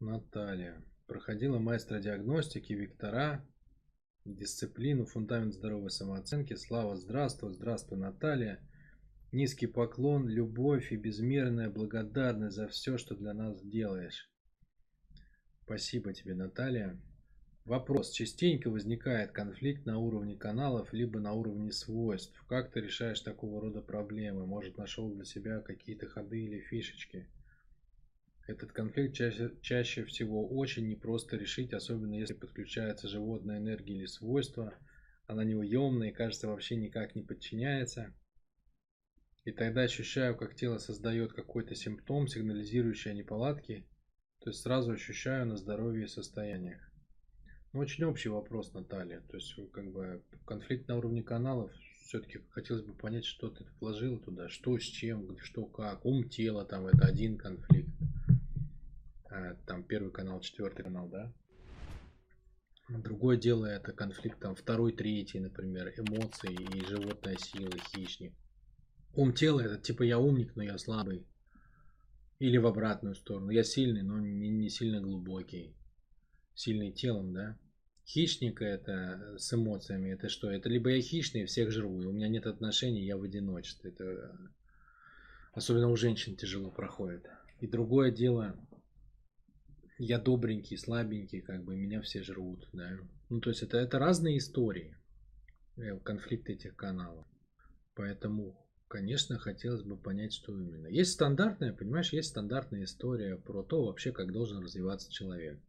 Наталья. Проходила мастера диагностики, вектора, дисциплину, фундамент здоровой самооценки. Слава, здравствуй, здравствуй, Наталья. Низкий поклон, любовь и безмерная благодарность за все, что для нас делаешь. Спасибо тебе, Наталья. Вопрос. Частенько возникает конфликт на уровне каналов, либо на уровне свойств. Как ты решаешь такого рода проблемы? Может, нашел для себя какие-то ходы или фишечки? Этот конфликт чаще, чаще всего очень непросто решить, особенно если подключается животная энергия или свойство. Она неуемная и, кажется, вообще никак не подчиняется. И тогда ощущаю, как тело создает какой-то симптом, сигнализирующий о неполадке. То есть сразу ощущаю на здоровье и состояниях. Ну, очень общий вопрос, Наталья. То есть, как бы, конфликт на уровне каналов, все-таки хотелось бы понять, что ты вложила туда, что с чем, что как. Ум, тело, там, это один конфликт. А, там первый канал, четвертый канал, да? Другое дело это конфликт там второй, третий, например, эмоции и животная сила, хищник. Ум тела это типа я умник, но я слабый. Или в обратную сторону. Я сильный, но не, не сильно глубокий. Сильный телом, да? Хищник это с эмоциями, это что? Это либо я хищный, всех жру, и у меня нет отношений, я в одиночестве. Это особенно у женщин тяжело проходит. И другое дело, я добренький, слабенький, как бы меня все жрут, да. Ну, то есть это, это разные истории, э, конфликты этих каналов. Поэтому, конечно, хотелось бы понять, что именно. Есть стандартная, понимаешь, есть стандартная история про то вообще, как должен развиваться человек.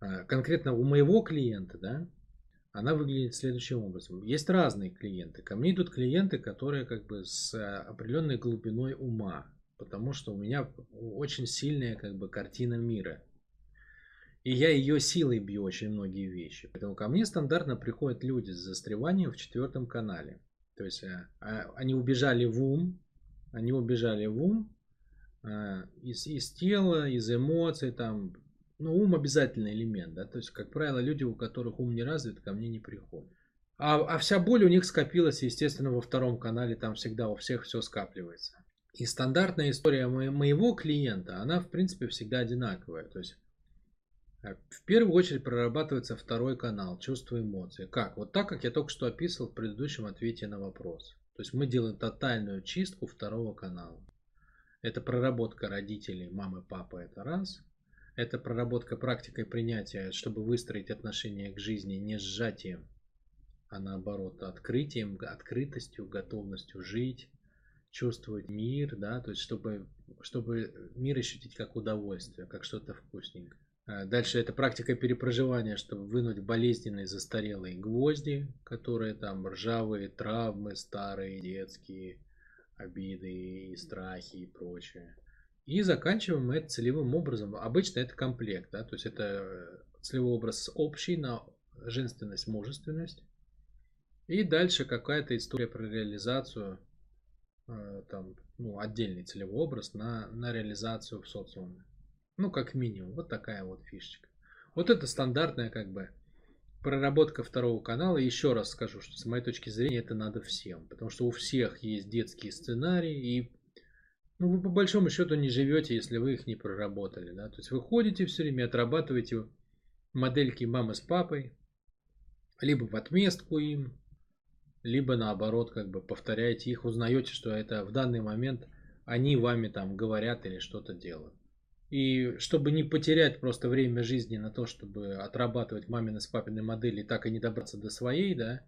А, конкретно у моего клиента, да, она выглядит следующим образом. Есть разные клиенты. Ко мне идут клиенты, которые как бы с определенной глубиной ума потому что у меня очень сильная как бы картина мира. И я ее силой бью очень многие вещи. Поэтому ко мне стандартно приходят люди с застреванием в четвертом канале. То есть э, а, они убежали в ум, они убежали в ум а, из, из тела, из эмоций, там, ну, ум обязательный элемент, да, то есть, как правило, люди, у которых ум не развит, ко мне не приходят. А, а вся боль у них скопилась, естественно, во втором канале, там всегда у всех все скапливается. И стандартная история моего клиента, она в принципе всегда одинаковая. То есть э, в первую очередь прорабатывается второй канал, чувства эмоции. Как? Вот так, как я только что описывал в предыдущем ответе на вопрос. То есть мы делаем тотальную чистку второго канала. Это проработка родителей, мамы, папы, это раз. Это проработка практикой принятия, чтобы выстроить отношение к жизни не сжатием, а наоборот открытием, открытостью, готовностью жить, чувствовать мир, да, то есть чтобы, чтобы мир ощутить как удовольствие, как что-то вкусненькое. А дальше это практика перепроживания, чтобы вынуть болезненные застарелые гвозди, которые там ржавые травмы, старые, детские, обиды и страхи и прочее. И заканчиваем мы это целевым образом. Обычно это комплект, да, то есть это целевой образ общий на женственность, мужественность. И дальше какая-то история про реализацию там, ну, отдельный целевой образ на, на реализацию в социуме. Ну, как минимум, вот такая вот фишечка. Вот это стандартная как бы проработка второго канала. Еще раз скажу, что с моей точки зрения это надо всем. Потому что у всех есть детские сценарии. И ну, вы по большому счету не живете, если вы их не проработали. Да? То есть вы ходите все время, отрабатываете модельки мамы с папой. Либо в отместку им, либо наоборот, как бы повторяете их, узнаете, что это в данный момент они вами там говорят или что-то делают. И чтобы не потерять просто время жизни на то, чтобы отрабатывать мамины с папиной модели так и не добраться до своей, да,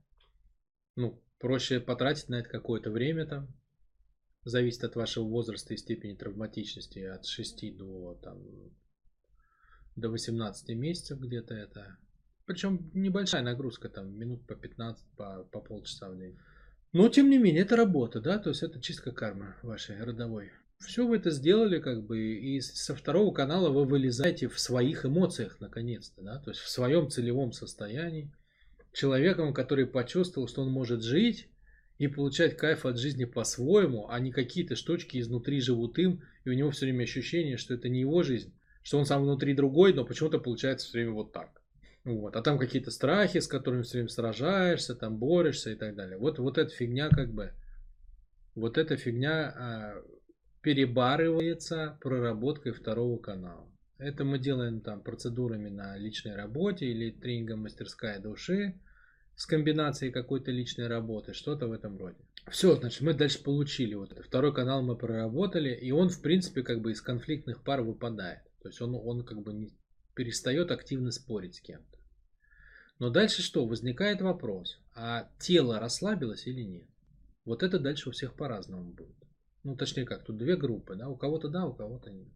ну, проще потратить на это какое-то время там, зависит от вашего возраста и степени травматичности, от 6 до, там, до 18 месяцев где-то это причем небольшая нагрузка, там минут по 15, по, по полчаса в день. Но тем не менее, это работа, да, то есть это чистка кармы вашей родовой. Все вы это сделали, как бы, и со второго канала вы вылезаете в своих эмоциях, наконец-то, да, то есть в своем целевом состоянии. Человеком, который почувствовал, что он может жить и получать кайф от жизни по-своему, а не какие-то штучки изнутри живут им, и у него все время ощущение, что это не его жизнь, что он сам внутри другой, но почему-то получается все время вот так. Вот. А там какие-то страхи, с которыми все время сражаешься, там борешься и так далее. Вот, вот эта фигня как бы, вот эта фигня а, перебарывается проработкой второго канала. Это мы делаем там процедурами на личной работе или тренингом мастерская души с комбинацией какой-то личной работы, что-то в этом роде. Все, значит, мы дальше получили вот. Второй канал мы проработали, и он, в принципе, как бы из конфликтных пар выпадает. То есть он, он как бы не перестает активно спорить с кем-то. Но дальше что? Возникает вопрос, а тело расслабилось или нет? Вот это дальше у всех по-разному будет. Ну, точнее как, тут две группы, да, у кого-то да, у кого-то нет.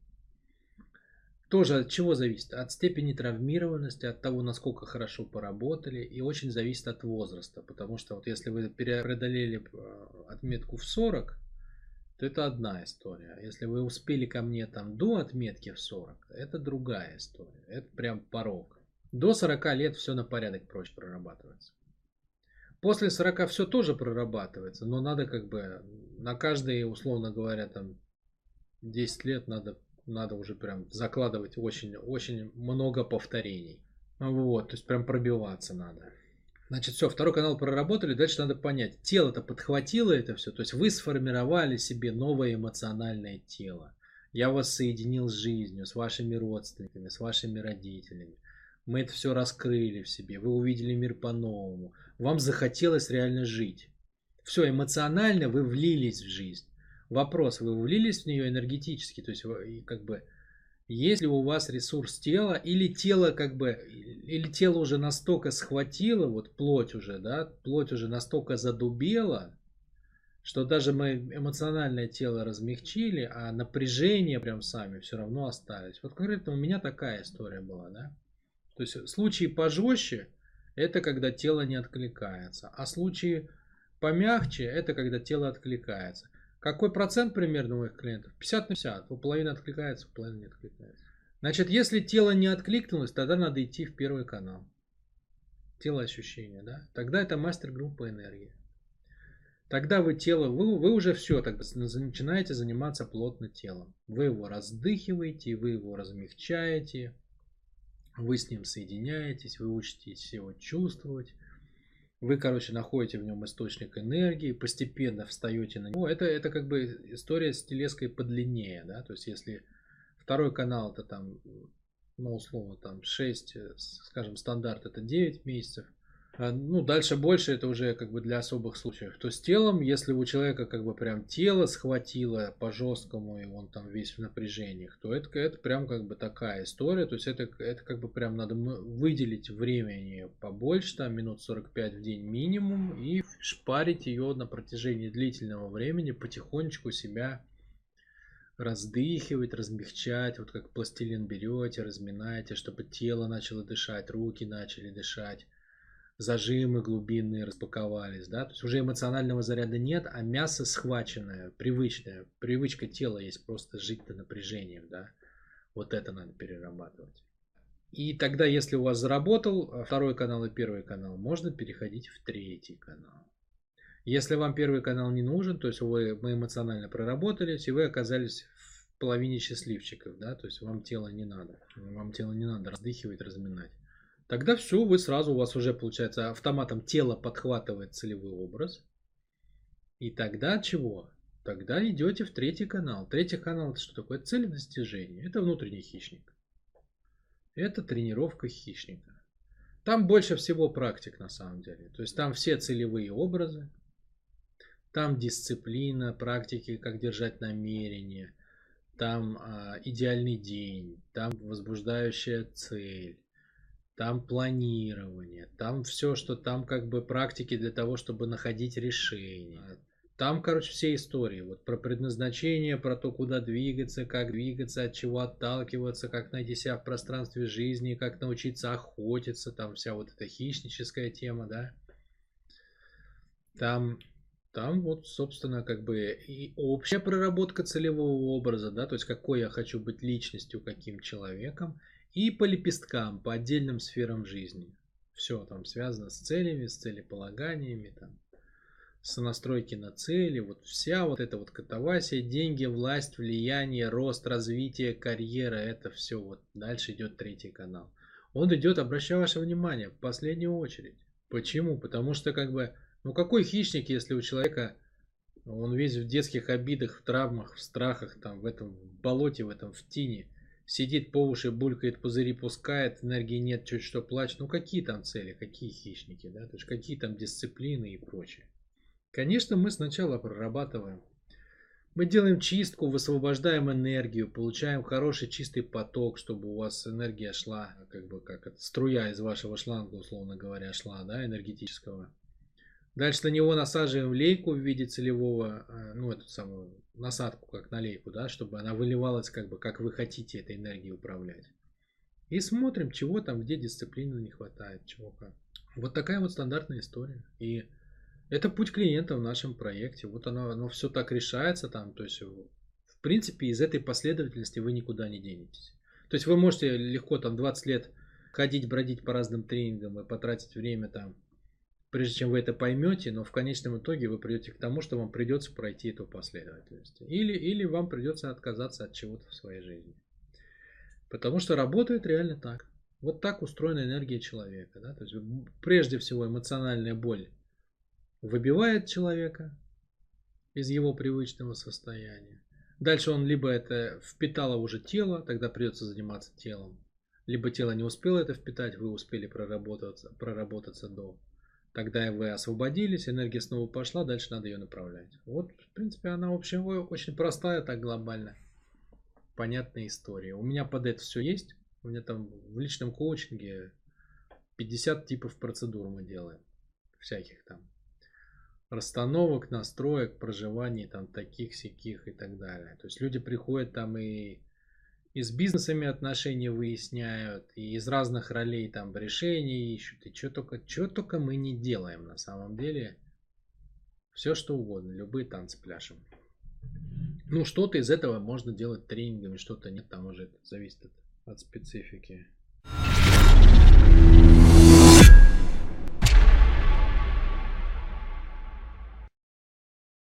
Тоже от чего зависит? От степени травмированности, от того, насколько хорошо поработали, и очень зависит от возраста. Потому что вот если вы преодолели э, отметку в 40, то это одна история. Если вы успели ко мне там до отметки в 40, это другая история. Это прям порог. До 40 лет все на порядок проще прорабатывается. После 40 все тоже прорабатывается, но надо как бы на каждые, условно говоря, там 10 лет надо надо уже прям закладывать очень, очень много повторений. Вот, то есть прям пробиваться надо. Значит, все, второй канал проработали, дальше надо понять, тело-то подхватило это все, то есть вы сформировали себе новое эмоциональное тело. Я вас соединил с жизнью, с вашими родственниками, с вашими родителями. Мы это все раскрыли в себе, вы увидели мир по-новому. Вам захотелось реально жить. Все, эмоционально вы влились в жизнь. Вопрос, вы влились в нее энергетически, то есть как бы есть ли у вас ресурс тела, или тело как бы, или тело уже настолько схватило, вот плоть уже, да, плоть уже настолько задубела, что даже мы эмоциональное тело размягчили, а напряжение прям сами все равно остались. Вот конкретно у меня такая история была, да. То есть случаи пожестче, это когда тело не откликается, а случаи помягче, это когда тело откликается. Какой процент примерно у моих клиентов? 50 на 50. У половины откликается, у половины не откликается. Значит, если тело не откликнулось, тогда надо идти в первый канал. Тело ощущения, да? Тогда это мастер группы энергии. Тогда вы тело, вы, вы уже все, тогда начинаете заниматься плотно телом. Вы его раздыхиваете, вы его размягчаете, вы с ним соединяетесь, вы учитесь его чувствовать, вы, короче, находите в нем источник энергии, постепенно встаете на него. Это, это как бы история с телеской подлиннее, да, то есть если второй канал это там, ну, условно, там 6, скажем, стандарт это 9 месяцев, ну, дальше больше это уже как бы для особых случаев. То с телом, если у человека как бы прям тело схватило по жесткому, и он там весь в напряжениях, то это, это прям как бы такая история. То есть это, это как бы прям надо выделить времени побольше, там минут 45 в день минимум, и шпарить ее на протяжении длительного времени, потихонечку себя раздыхивать, размягчать, вот как пластилин берете, разминаете, чтобы тело начало дышать, руки начали дышать зажимы глубинные распаковались, да, то есть уже эмоционального заряда нет, а мясо схваченное, привычное, привычка тела есть просто жить на напряжением, да, вот это надо перерабатывать. И тогда, если у вас заработал а, второй канал и первый канал, можно переходить в третий канал. Если вам первый канал не нужен, то есть вы, мы эмоционально проработались, и вы оказались в половине счастливчиков, да, то есть вам тело не надо, вам тело не надо раздыхивать, разминать. Тогда все, вы сразу, у вас уже получается автоматом тело подхватывает целевой образ. И тогда чего? Тогда идете в третий канал. Третий канал это что такое? Цель достижения. Это внутренний хищник. Это тренировка хищника. Там больше всего практик на самом деле. То есть там все целевые образы. Там дисциплина, практики, как держать намерение. Там а, идеальный день. Там возбуждающая цель там планирование, там все, что там как бы практики для того, чтобы находить решения. Там, короче, все истории. Вот про предназначение, про то, куда двигаться, как двигаться, от чего отталкиваться, как найти себя в пространстве жизни, как научиться охотиться. Там вся вот эта хищническая тема, да. Там, там вот, собственно, как бы и общая проработка целевого образа, да, то есть какой я хочу быть личностью, каким человеком – и по лепесткам, по отдельным сферам жизни. Все там связано с целями, с целеполаганиями, там, с настройки на цели. Вот вся вот эта вот катавасия, деньги, власть, влияние, рост, развитие, карьера, это все вот дальше идет третий канал. Он идет, обращаю ваше внимание, в последнюю очередь. Почему? Потому что как бы, ну какой хищник, если у человека он весь в детских обидах, в травмах, в страхах, там в этом болоте, в этом в тине – сидит по уши, булькает, пузыри пускает, энергии нет, чуть что плачет. Ну какие там цели, какие хищники, да? То есть какие там дисциплины и прочее. Конечно, мы сначала прорабатываем. Мы делаем чистку, высвобождаем энергию, получаем хороший чистый поток, чтобы у вас энергия шла, как бы как струя из вашего шланга, условно говоря, шла, да, энергетического. Дальше на него насаживаем лейку в виде целевого, э, ну, эту самую насадку, как на лейку, да, чтобы она выливалась, как бы, как вы хотите этой энергией управлять. И смотрим, чего там, где дисциплины не хватает, чего как. Вот такая вот стандартная история. И это путь клиента в нашем проекте. Вот оно, оно все так решается там. То есть, в принципе, из этой последовательности вы никуда не денетесь. То есть вы можете легко там 20 лет ходить, бродить по разным тренингам и потратить время там, прежде чем вы это поймете, но в конечном итоге вы придете к тому, что вам придется пройти эту последовательность. Или, или вам придется отказаться от чего-то в своей жизни. Потому что работает реально так. Вот так устроена энергия человека. Да? То есть прежде всего эмоциональная боль выбивает человека из его привычного состояния. Дальше он либо это впитало уже тело, тогда придется заниматься телом. Либо тело не успело это впитать, вы успели проработаться, проработаться до. Тогда вы освободились, энергия снова пошла, дальше надо ее направлять. Вот, в принципе, она вообще очень простая, так глобально. Понятная история. У меня под это все есть. У меня там в личном коучинге 50 типов процедур мы делаем. Всяких там расстановок, настроек, проживаний там таких, сяких и так далее. То есть люди приходят там и, и с бизнесами отношения выясняют, и из разных ролей там решения ищут, и что только, что только мы не делаем на самом деле. Все что угодно, любые танцы пляшем. Ну, что-то из этого можно делать тренингами, что-то нет, там уже это зависит от, от специфики.